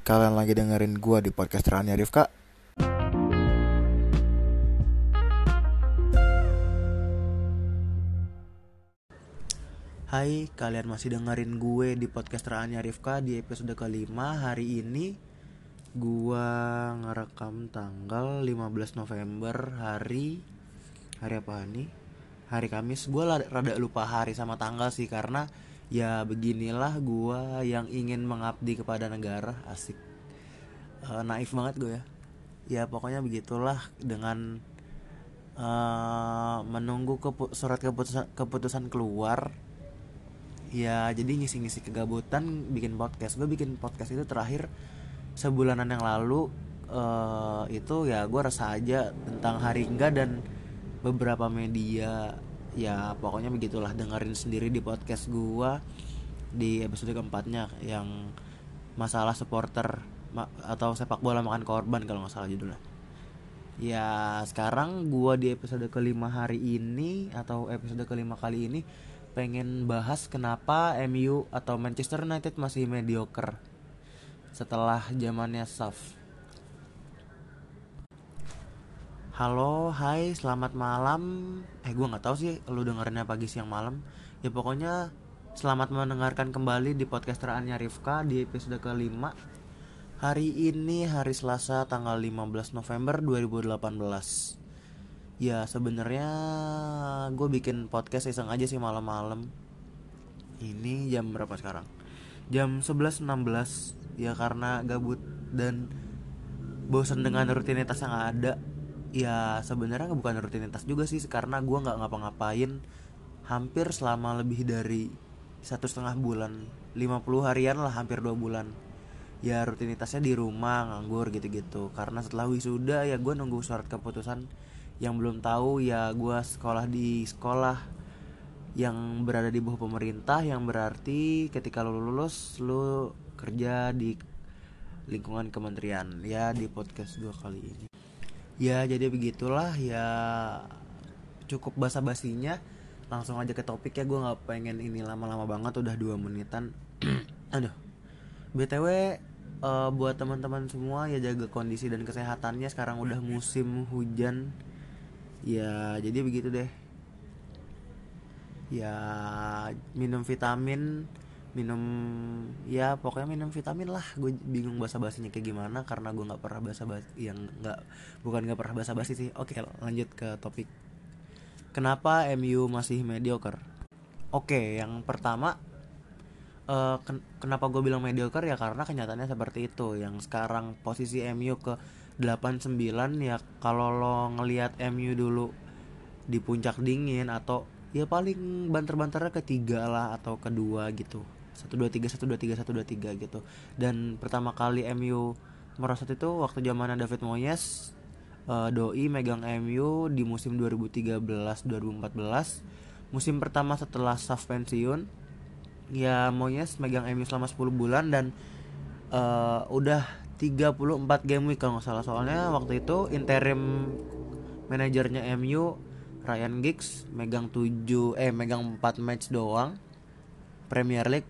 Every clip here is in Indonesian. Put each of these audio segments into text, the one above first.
Kalian lagi dengerin gue di podcast Rania Rifka. Hai, kalian masih dengerin gue di podcast Rania Rifka di episode kelima. Hari ini gue ngerekam tanggal 15 November. Hari Hari apa nih? Hari Kamis. Gue rada lupa hari sama tanggal sih karena ya beginilah gue yang ingin mengabdi kepada negara. Asik. Uh, Naif banget gue ya. Ya pokoknya begitulah dengan uh, menunggu kepu surat keputusan, keputusan keluar. Ya jadi ngisi-ngisi kegabutan bikin podcast. Gue bikin podcast itu terakhir sebulanan yang lalu. Uh, itu ya gue rasa aja tentang Haringga dan beberapa media ya pokoknya begitulah dengerin sendiri di podcast gue di episode keempatnya yang masalah supporter atau sepak bola makan korban kalau nggak salah judulnya ya sekarang gue di episode kelima hari ini atau episode kelima kali ini pengen bahas kenapa MU atau Manchester United masih mediocre setelah zamannya Saf. Halo, hai, selamat malam. Eh, gue nggak tahu sih lu dengerinnya pagi siang malam. Ya pokoknya selamat mendengarkan kembali di podcast terakhirnya Rifka di episode kelima. Hari ini hari Selasa tanggal 15 November 2018 ya sebenarnya gue bikin podcast iseng aja sih malam-malam ini jam berapa sekarang jam 11.16 ya karena gabut dan bosan dengan rutinitas yang ada ya sebenarnya bukan rutinitas juga sih karena gue nggak ngapa-ngapain hampir selama lebih dari satu setengah bulan. 50 harian lah hampir dua bulan. Ya rutinitasnya di rumah nganggur gitu-gitu. Karena setelah wisuda ya gue nunggu surat keputusan. Yang belum tahu ya gue sekolah di sekolah yang berada di bawah pemerintah yang berarti ketika lu lulus lu kerja di lingkungan kementerian. Ya di podcast dua kali ini ya jadi begitulah ya cukup basa basinya langsung aja ke topik ya gue nggak pengen ini lama-lama banget udah dua menitan. Aduh. Btw uh, buat teman-teman semua ya jaga kondisi dan kesehatannya. Sekarang udah musim hujan. Ya jadi begitu deh. Ya minum vitamin minum ya pokoknya minum vitamin lah. Gue bingung bahasa basinya kayak gimana karena gue nggak pernah bahasa basi yang nggak bukan nggak pernah bahasa basi sih. Oke lanjut ke topik. Kenapa MU masih mediocre? Oke yang pertama uh, ken kenapa gue bilang mediocre? Ya karena kenyataannya seperti itu. Yang sekarang posisi MU ke 89 ya kalau lo ngelihat MU dulu di puncak dingin atau ya paling banter-banternya ketiga lah atau kedua gitu satu dua tiga satu dua tiga satu dua tiga gitu. Dan pertama kali MU merosot itu waktu zamannya David Moyes uh, doi megang MU di musim 2013 2014 musim pertama setelah Saf pensiun ya Moyes megang MU selama 10 bulan dan uh, udah 34 game week kalau nggak salah. Soalnya waktu itu interim manajernya MU Ryan Giggs megang 7 eh megang 4 match doang Premier League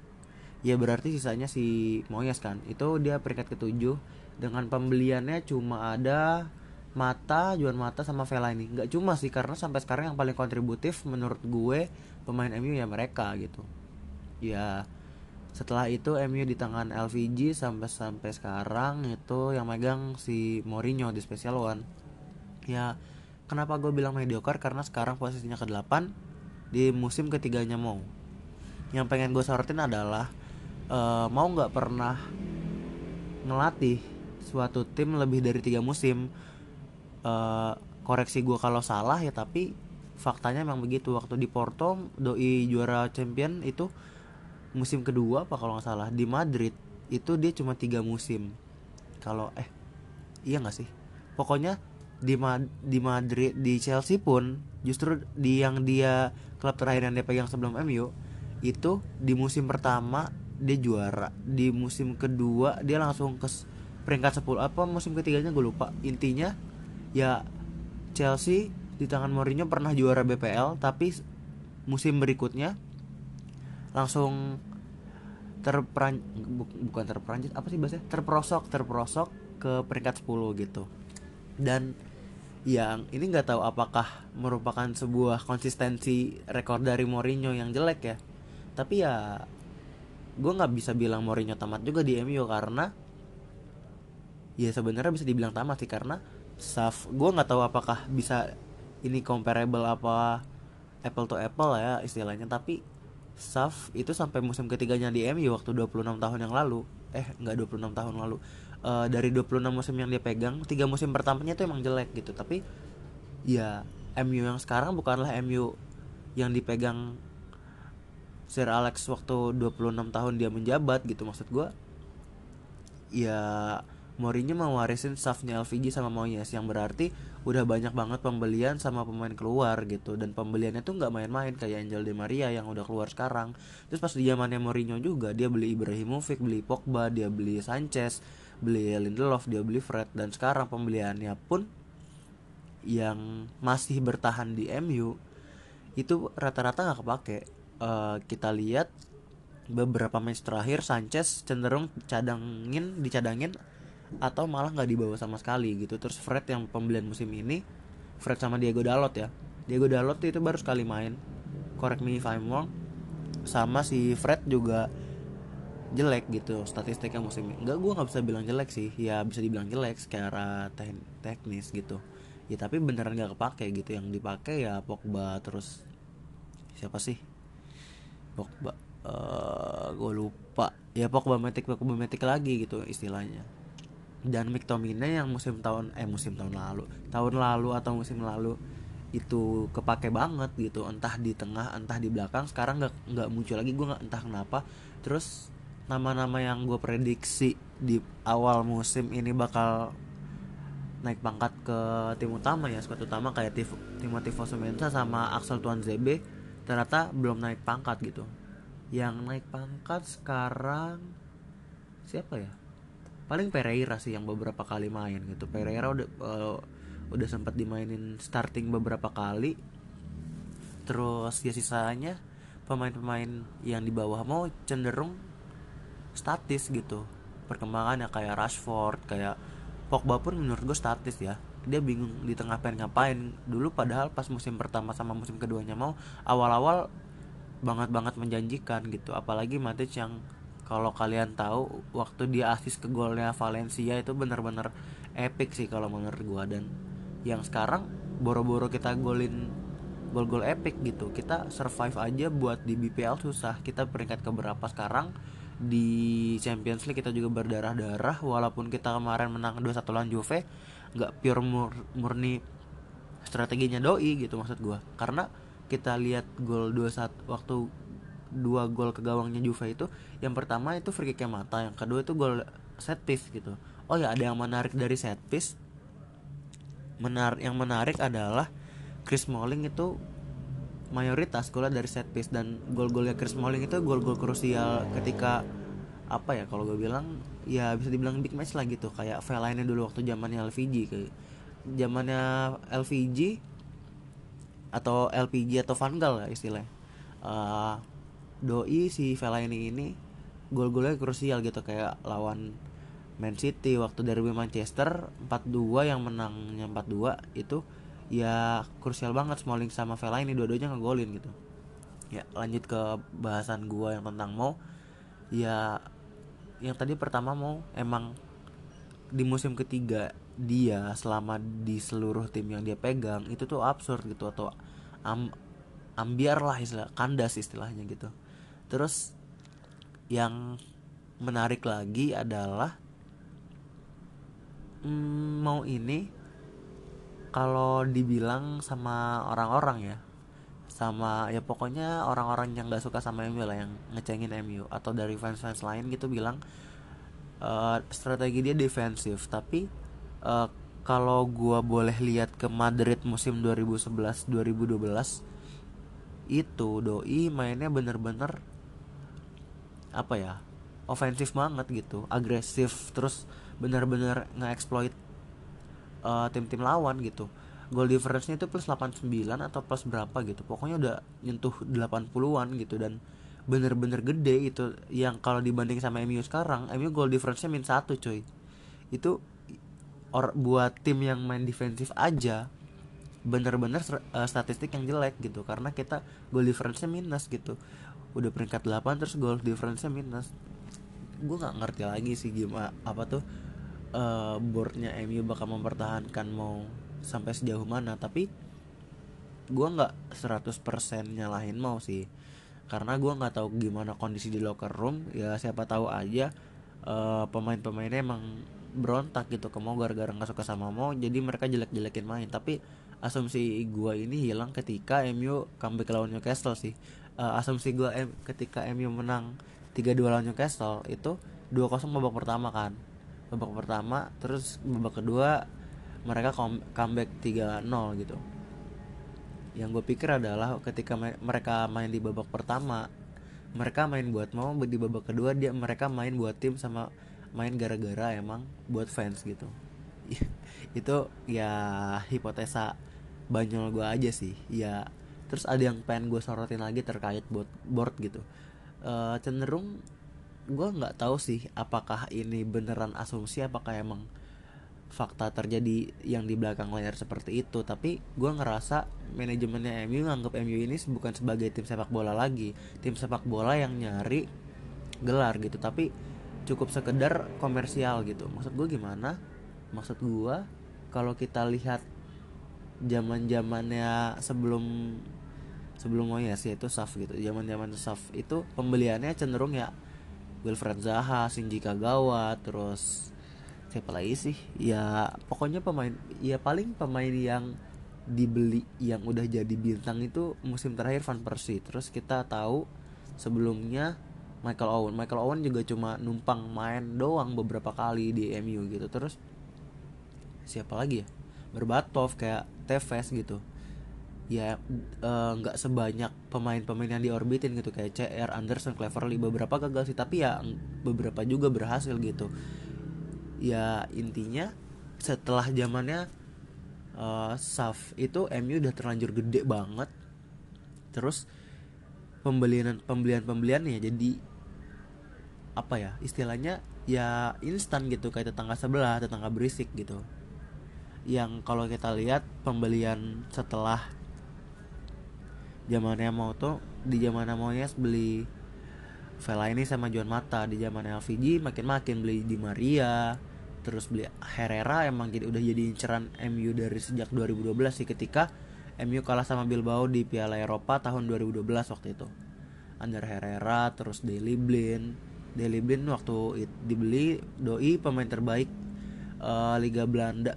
ya berarti sisanya si Moyes kan? Itu dia peringkat ketujuh. Dengan pembeliannya cuma ada Mata, Juan Mata sama Vela ini. Nggak cuma sih karena sampai sekarang yang paling kontributif menurut gue pemain MU ya mereka gitu. Ya setelah itu MU di tangan LVG sampai sampai sekarang itu yang megang si Mourinho di Special One. Ya kenapa gue bilang mediocre? Karena sekarang posisinya ke 8 di musim ketiganya mau yang pengen gue sorotin adalah uh, mau nggak pernah ngelatih suatu tim lebih dari tiga musim? Uh, koreksi gue kalau salah ya tapi faktanya memang begitu. Waktu di Porto doi juara champion itu musim kedua apa kalau nggak salah di Madrid itu dia cuma tiga musim. Kalau eh iya nggak sih? Pokoknya di Ma di Madrid di Chelsea pun justru di yang dia klub terakhir yang dia pegang sebelum MU itu di musim pertama dia juara. Di musim kedua dia langsung ke peringkat 10 apa musim ketiganya gue lupa. Intinya ya Chelsea di tangan Mourinho pernah juara BPL tapi musim berikutnya langsung terperan bu- bukan terperanjat apa sih bahasanya? Terperosok terperosok ke peringkat 10 gitu. Dan yang ini nggak tahu apakah merupakan sebuah konsistensi rekor dari Mourinho yang jelek ya. Tapi ya gue nggak bisa bilang Mourinho tamat juga di MU karena ya sebenarnya bisa dibilang tamat sih karena staff gue nggak tahu apakah bisa ini comparable apa apple to apple ya istilahnya. Tapi Saf itu sampai musim ketiganya di MU waktu 26 tahun yang lalu eh nggak 26 tahun lalu uh, dari 26 musim yang dia pegang tiga musim pertamanya itu emang jelek gitu. Tapi ya MU yang sekarang bukanlah MU yang dipegang Sir Alex waktu 26 tahun dia menjabat gitu maksud gue ya Mourinho mewarisin staffnya LVG sama Moyes yang berarti udah banyak banget pembelian sama pemain keluar gitu. Dan pembeliannya tuh nggak main-main kayak Angel Di Maria yang udah keluar sekarang. Terus pas di zamannya Mourinho juga dia beli Ibrahimovic beli Pogba dia beli Sanchez beli Lindelof dia beli Fred. Dan sekarang pembeliannya pun yang masih bertahan di MU itu rata-rata nggak kepake uh, kita lihat beberapa match terakhir Sanchez cenderung cadangin dicadangin atau malah nggak dibawa sama sekali gitu. Terus Fred yang pembelian musim ini Fred sama Diego Dalot ya. Diego Dalot itu baru sekali main. Correct me if I'm wrong. Sama si Fred juga jelek gitu statistiknya musim ini. Nggak gue nggak bisa bilang jelek sih. Ya bisa dibilang jelek secara te teknis gitu. Ya tapi beneran nggak kepake gitu. Yang dipakai ya Pogba terus siapa sih Pogba uh, gue lupa. Ya Pogba metik Pogba metik lagi gitu istilahnya. Dan McTominay yang musim tahun eh musim tahun lalu tahun lalu atau musim lalu itu kepake banget gitu. Entah di tengah entah di belakang sekarang nggak nggak muncul lagi. Gue nggak entah kenapa. Terus nama-nama yang gue prediksi di awal musim ini bakal naik pangkat ke tim utama ya squad utama kayak Timothy Fosumensa sama Axel Tuanzebe ternyata belum naik pangkat gitu. Yang naik pangkat sekarang siapa ya? Paling Pereira sih yang beberapa kali main gitu. Pereira udah uh, udah sempat dimainin starting beberapa kali. Terus ya sisanya pemain-pemain yang di bawah mau cenderung statis gitu. Perkembangannya kayak Rashford kayak Pogba pun menurut gue statis ya dia bingung di tengah pengen ngapain. Dulu padahal pas musim pertama sama musim keduanya mau awal-awal banget banget menjanjikan gitu. Apalagi Matic yang kalau kalian tahu waktu dia asis ke golnya Valencia itu bener-bener epic sih kalau menurut gua. Dan yang sekarang boro-boro kita golin gol-gol epic gitu. Kita survive aja buat di BPL susah. Kita peringkat keberapa sekarang? Di Champions League kita juga berdarah-darah. Walaupun kita kemarin menang 2-1 lawan Juve nggak pure mur murni strateginya doi gitu maksud gua. Karena kita lihat gol 2-1 waktu dua gol ke gawangnya Juve itu yang pertama itu free kicknya mata yang kedua itu gol set piece gitu. Oh ya ada yang menarik dari set piece. Menar yang menarik adalah Chris Smalling itu mayoritas golnya dari set piece dan gol-golnya Chris Smalling itu gol-gol krusial ketika apa ya kalau gue bilang ya bisa dibilang big match lah gitu. Kayak Fellaini dulu waktu zamannya LVG ke zamannya LVG atau LPG atau Van Gaal ya istilahnya. Uh, doi si Fellaini ini gol-golnya krusial gitu kayak lawan Man City waktu derby Manchester 4-2 yang menangnya 4-2 itu ya krusial banget Smalling sama Fellaini dua-duanya ngegolin gitu. Ya lanjut ke bahasan gua yang tentang mau ya yang tadi pertama mau emang di musim ketiga dia selama di seluruh tim yang dia pegang itu tuh absurd gitu atau am ambiar lah istilah kandas istilahnya gitu. Terus yang menarik lagi adalah hmm, mau ini kalau dibilang sama orang-orang ya sama ya pokoknya orang-orang yang nggak suka sama MU lah yang ngecengin MU atau dari fans-fans lain gitu bilang uh, strategi dia defensif. Tapi uh, kalau gua boleh lihat ke Madrid musim 2011-2012 itu doi mainnya bener-bener apa ya ofensif banget gitu. Agresif terus bener-bener nge-exploit uh, tim-tim lawan gitu goal difference-nya itu plus 89 atau plus berapa gitu. Pokoknya udah nyentuh 80-an gitu dan bener-bener gede itu. Yang kalau dibanding sama MU sekarang MU goal difference-nya min satu coy itu or buat tim yang main defensif aja bener-bener uh, statistik yang jelek gitu. Karena kita goal difference-nya minus gitu. Udah peringkat 8 terus goal difference-nya minus. Gue nggak ngerti lagi sih gimana apa tuh uh, boardnya MU bakal mempertahankan mau sampai sejauh mana tapi gue nggak 100% nyalahin mau sih. Karena gue nggak tahu gimana kondisi di locker room ya siapa tahu aja uh, pemain-pemainnya emang berontak gitu ke mau gara-gara nggak suka sama mau jadi mereka jelek-jelekin main. Tapi asumsi gue ini hilang ketika MU comeback lawan Newcastle sih. Uh, asumsi gue ketika MU menang 3-2 lawan Newcastle itu 2-0 babak pertama kan. Babak pertama terus babak kedua mereka comeback 3-0 gitu. Yang gue pikir adalah ketika mereka main di babak pertama mereka main buat mau di babak kedua dia mereka main buat tim sama main gara-gara emang buat fans gitu. Itu ya hipotesa banyol gue aja sih. Ya terus ada yang pengen gue sorotin lagi terkait buat board gitu. Uh, cenderung gue nggak tahu sih apakah ini beneran asumsi apakah emang fakta terjadi yang di belakang layar seperti itu. Tapi gue ngerasa manajemennya MU nganggap MU ini bukan sebagai tim sepak bola lagi. Tim sepak bola yang nyari gelar gitu. Tapi cukup sekedar komersial gitu. Maksud gue gimana? Maksud gue kalau kita lihat zaman zamannya sebelum sebelum Moyes itu Saf gitu. Zaman zaman Saf itu pembeliannya cenderung ya Wilfred Zaha Shinji Kagawa terus siapa lagi sih? Ya pokoknya pemain ya paling pemain yang dibeli yang udah jadi bintang itu musim terakhir Van Persie. Terus kita tahu sebelumnya Michael Owen. Michael Owen juga cuma numpang main doang beberapa kali di MU gitu. Terus siapa lagi ya? Berbatov kayak Tevez gitu. Ya eh, nggak uh, sebanyak pemain-pemain yang diorbitin gitu kayak CR Anderson Cleverly beberapa gagal sih. Tapi ya beberapa juga berhasil gitu ya intinya setelah zamannya uh, Saf itu MU udah terlanjur gede banget. Terus pembelian pembelian ya jadi apa ya istilahnya ya instan gitu kayak tetangga sebelah tetangga berisik gitu. Yang kalau kita lihat pembelian setelah zamannya mau tuh di zamannya maunya beli Vela ini sama Juan Mata. Di zaman LVG makin makin beli di Maria terus beli Herrera emang jadi udah jadi inceran MU dari sejak 2012 sih ketika MU kalah sama Bilbao di Piala Eropa tahun 2012 waktu itu. Ander Herrera terus Daily Blind. Daily Blind waktu it, dibeli doi pemain terbaik uh, Liga Belanda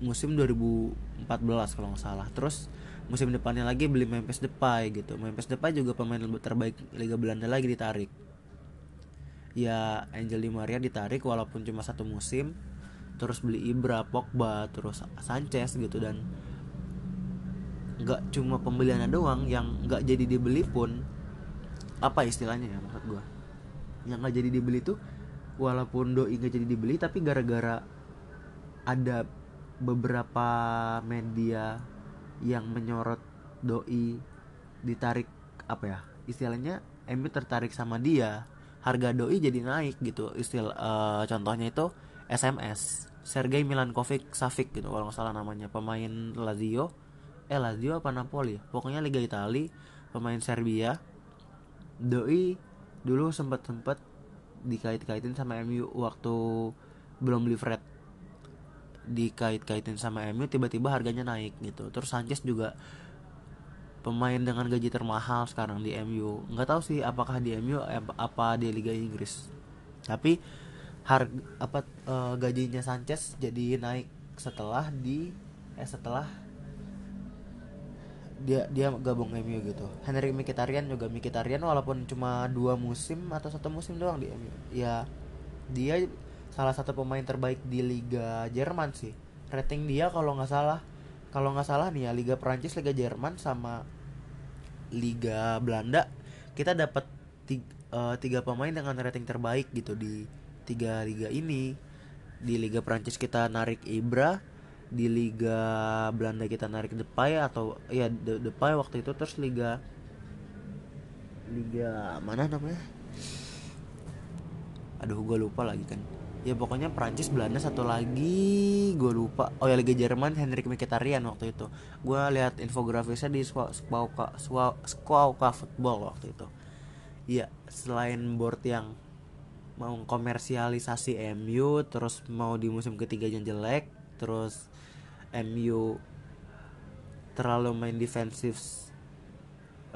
musim 2014 kalau nggak salah. Terus musim depannya lagi beli Memphis Depay gitu. Memphis Depay juga pemain terbaik Liga Belanda lagi ditarik ya Angel Di Maria ditarik walaupun cuma satu musim terus beli Ibra, Pogba, terus Sanchez gitu dan nggak cuma pembeliannya doang yang nggak jadi dibeli pun apa istilahnya ya maksud gue yang nggak jadi dibeli tuh walaupun doi nggak jadi dibeli tapi gara-gara ada beberapa media yang menyorot doi ditarik apa ya istilahnya MU tertarik sama dia harga doi jadi naik gitu. Istilah uh, contohnya itu SMS Sergei Milankovic Savic gitu kalau nggak salah namanya. Pemain Lazio eh Lazio apa Napoli pokoknya Liga Italia pemain Serbia. Doi dulu sempat sempat dikait-kaitin sama MU waktu belum beli Fred. Dikait-kaitin sama MU tiba-tiba harganya naik gitu. Terus Sanchez juga pemain dengan gaji termahal sekarang di MU nggak tahu sih apakah di MU apa di Liga Inggris. Tapi harga apa uh, gajinya Sanchez jadi naik setelah di eh setelah dia dia gabung MU gitu. Henry Mkhitaryan juga Mkhitaryan walaupun cuma dua musim atau satu musim doang di MU ya dia salah satu pemain terbaik di Liga Jerman sih. Rating dia kalau nggak salah kalau nggak salah nih ya Liga Perancis Liga Jerman sama Liga Belanda kita dapat tiga, uh, tiga pemain dengan rating terbaik gitu di tiga liga ini. Di Liga Perancis kita narik Ibra di Liga Belanda kita narik Depay atau ya Depay waktu itu terus Liga liga mana namanya? Aduh gue lupa lagi kan ya pokoknya Prancis Belanda satu lagi. Gue lupa. Oh ya Liga Jerman Henrik Mkhitaryan waktu itu. Gue lihat infografisnya di Squawka Squawka Football waktu itu. Ya selain board yang mau komersialisasi MU terus mau di musim ketiga yang jelek terus MU terlalu main defensif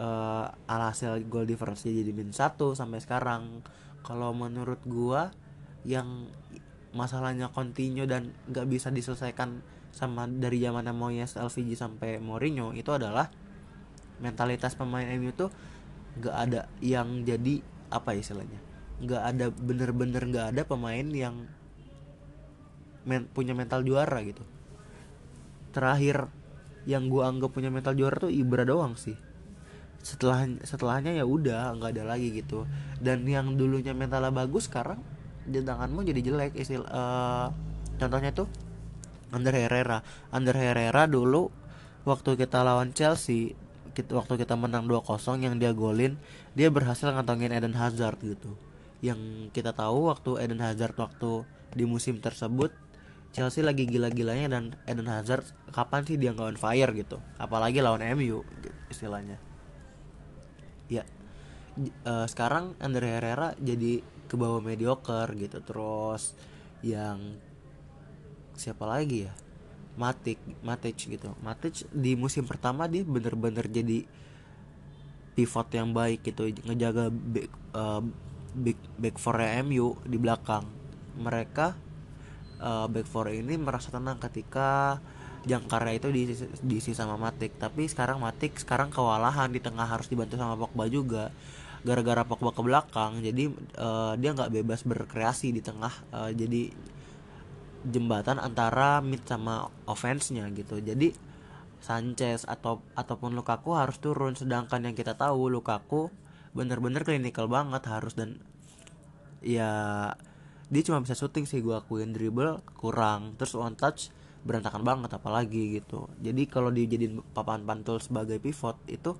uh, alhasil gol difference jadi min satu sampai sekarang. Kalau menurut gua yang masalahnya continue dan nggak bisa diselesaikan sama dari zaman Moyes, LVG sampai Mourinho itu adalah mentalitas pemain MU tuh nggak ada yang jadi apa ya istilahnya nggak ada bener-bener nggak ada pemain yang men punya mental juara gitu. Terakhir yang gue anggap punya mental juara tuh Ibra doang sih. Setelah setelahnya ya udah nggak ada lagi gitu. Dan yang dulunya mentalnya bagus sekarang di tanganmu jadi jelek istil uh, contohnya tuh Ander Herrera. Ander Herrera dulu waktu kita lawan Chelsea kita, waktu kita menang 2-0 yang dia golin dia berhasil ngantongin Eden Hazard gitu. Yang kita tahu waktu Eden Hazard waktu di musim tersebut Chelsea lagi gila-gilanya dan Eden Hazard kapan sih dia nggak on fire gitu? Apalagi lawan MU istilahnya. Ya uh, sekarang Andre Herrera jadi ke bawah mediocre gitu. Terus yang siapa lagi ya? Matic Matic gitu. Matic di musim pertama dia bener-bener jadi pivot yang baik gitu. Ngejaga back, uh, back, back for MU di belakang. Mereka uh, back four ini merasa tenang ketika Jangkarnya itu diisi, diisi sama Matik tapi sekarang Matik sekarang kewalahan di tengah harus dibantu sama Pogba juga gara-gara Pogba ke belakang jadi uh, dia nggak bebas berkreasi di tengah uh, jadi jembatan antara mid sama offense-nya gitu. Jadi Sanchez atau ataupun Lukaku harus turun sedangkan yang kita tahu Lukaku bener-bener klinikal banget harus dan ya dia cuma bisa syuting sih gue akuin dribble kurang terus one touch berantakan banget apalagi gitu. Jadi kalau dijadiin papan pantul sebagai pivot itu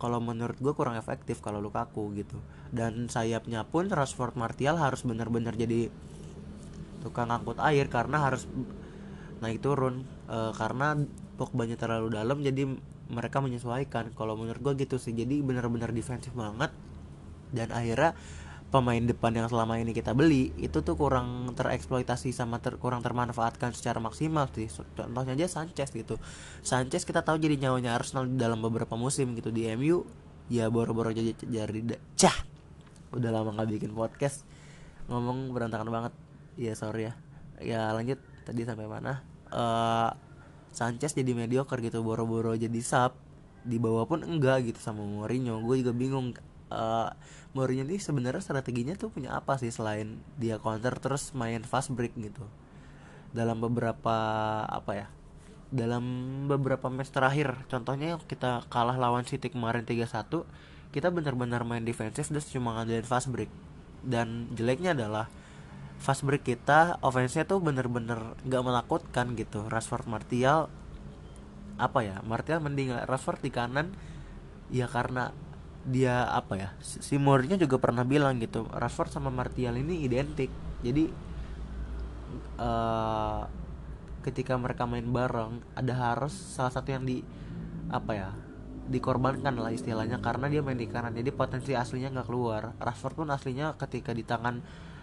kalau menurut gue kurang efektif kalau Lukaku gitu. Dan sayapnya pun Rashford Martial harus bener-bener jadi tukang angkut air karena harus naik turun. E, karena Pogba-nya terlalu dalam jadi mereka menyesuaikan. Kalau menurut gue gitu sih. Jadi bener-bener defensif banget. Dan akhirnya pemain depan yang selama ini kita beli itu tuh kurang tereksploitasi sama ter, kurang termanfaatkan secara maksimal sih. Contohnya aja Sanchez gitu. Sanchez kita tahu jadi nyawanya Arsenal dalam beberapa musim gitu di MU ya boro-boro jadi jari cah. Udah lama nggak bikin podcast. Ngomong berantakan banget. Ya sorry ya. Ya lanjut. Tadi sampai mana? Uh, Sanchez jadi mediocre gitu boro-boro jadi sub. Di bawah pun enggak gitu sama Mourinho. Gue juga bingung uh, Mourinho ini sebenarnya strateginya tuh punya apa sih selain dia counter terus main fast break gitu? Dalam beberapa apa ya dalam beberapa match terakhir contohnya kita kalah lawan City kemarin 3-1 kita benar-benar main defensif dan cuma ngandelin fast break. Dan jeleknya adalah fast break kita offense-nya tuh bener-bener nggak menakutkan gitu. Rashford Martial apa ya Martial mending Rashford di kanan ya karena dia apa ya si Mourinho juga pernah bilang gitu Rashford sama Martial ini identik. Jadi uh, ketika mereka main bareng ada harus salah satu yang di apa ya dikorbankan lah istilahnya karena dia main di kanan. Jadi potensi aslinya nggak keluar. Rashford pun aslinya ketika di tangan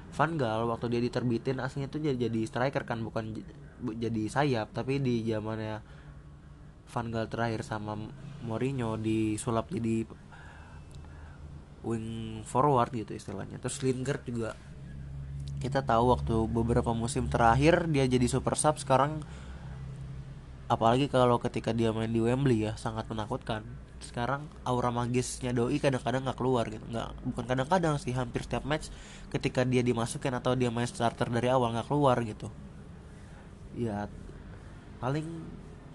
Van Gaal waktu dia diterbitin aslinya tuh jadi jadi striker kan bukan jadi sayap. Tapi di zamannya Van Gaal terakhir sama Mourinho disulap jadi wing forward gitu istilahnya. Terus Lingard juga kita tahu waktu beberapa musim terakhir dia jadi super sub sekarang apalagi kalau ketika dia main di Wembley ya sangat menakutkan. Sekarang aura magisnya doi kadang-kadang nggak keluar gitu. Nggak bukan kadang-kadang sih hampir setiap match ketika dia dimasukin atau dia main starter dari awal nggak keluar gitu. Ya paling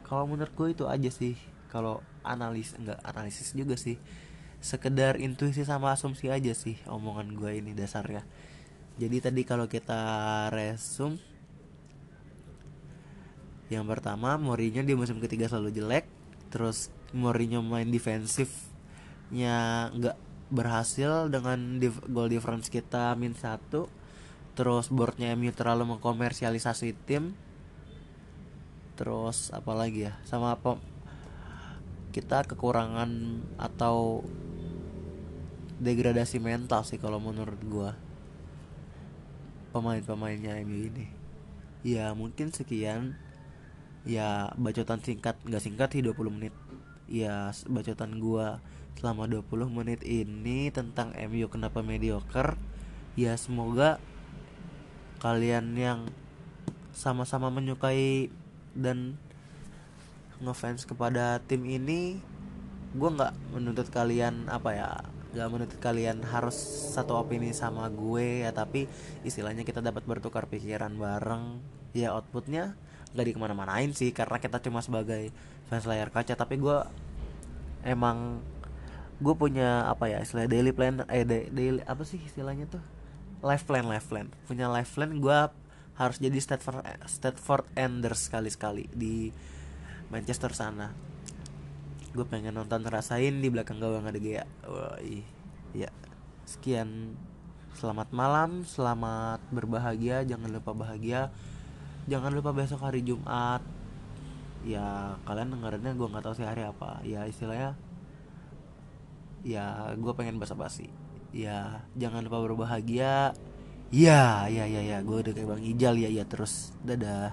kalau menurut gue itu aja sih. Kalau analis enggak analisis juga sih sekedar intuisi sama asumsi aja sih omongan gue ini dasarnya. Jadi tadi kalau kita resum yang pertama Mourinho di musim ketiga selalu jelek terus Mourinho main defensifnya nggak berhasil dengan dif- goal difference kita min satu terus boardnya MU terlalu mengkomersialisasi tim terus apa lagi ya sama apa kita kekurangan atau degradasi mental sih kalau menurut gua. Pemain-pemainnya MU ini ya mungkin sekian. Ya bacotan singkat nggak singkat sih 20 menit. Ya bacotan gua selama 20 menit ini tentang MU kenapa mediocre. Ya semoga kalian yang sama-sama menyukai dan ngefans kepada tim ini gue nggak menuntut kalian apa ya nggak menuntut kalian harus satu opini sama gue ya tapi istilahnya kita dapat bertukar pikiran bareng. Ya outputnya nggak di ke mana-manain sih karena kita cuma sebagai fans layar kaca. Tapi gue emang gue punya apa ya istilah daily plan eh daily apa sih istilahnya tuh? Life plan life plan. Punya life plan gue harus jadi Stratford Stratford Enders sekali-sekali di Manchester sana gue pengen nonton rasain di belakang gawang ada Gea. Wah iya. Sekian. Selamat malam selamat berbahagia. Jangan lupa bahagia. Jangan lupa besok hari Jumat. Ya kalian dengerinnya gue nggak tahu sih hari apa. Ya istilahnya ya gue pengen basa-basi. Ya jangan lupa berbahagia. Ya ya ya ya. Gue udah kayak bang Ijal. Ya ya terus. Dadah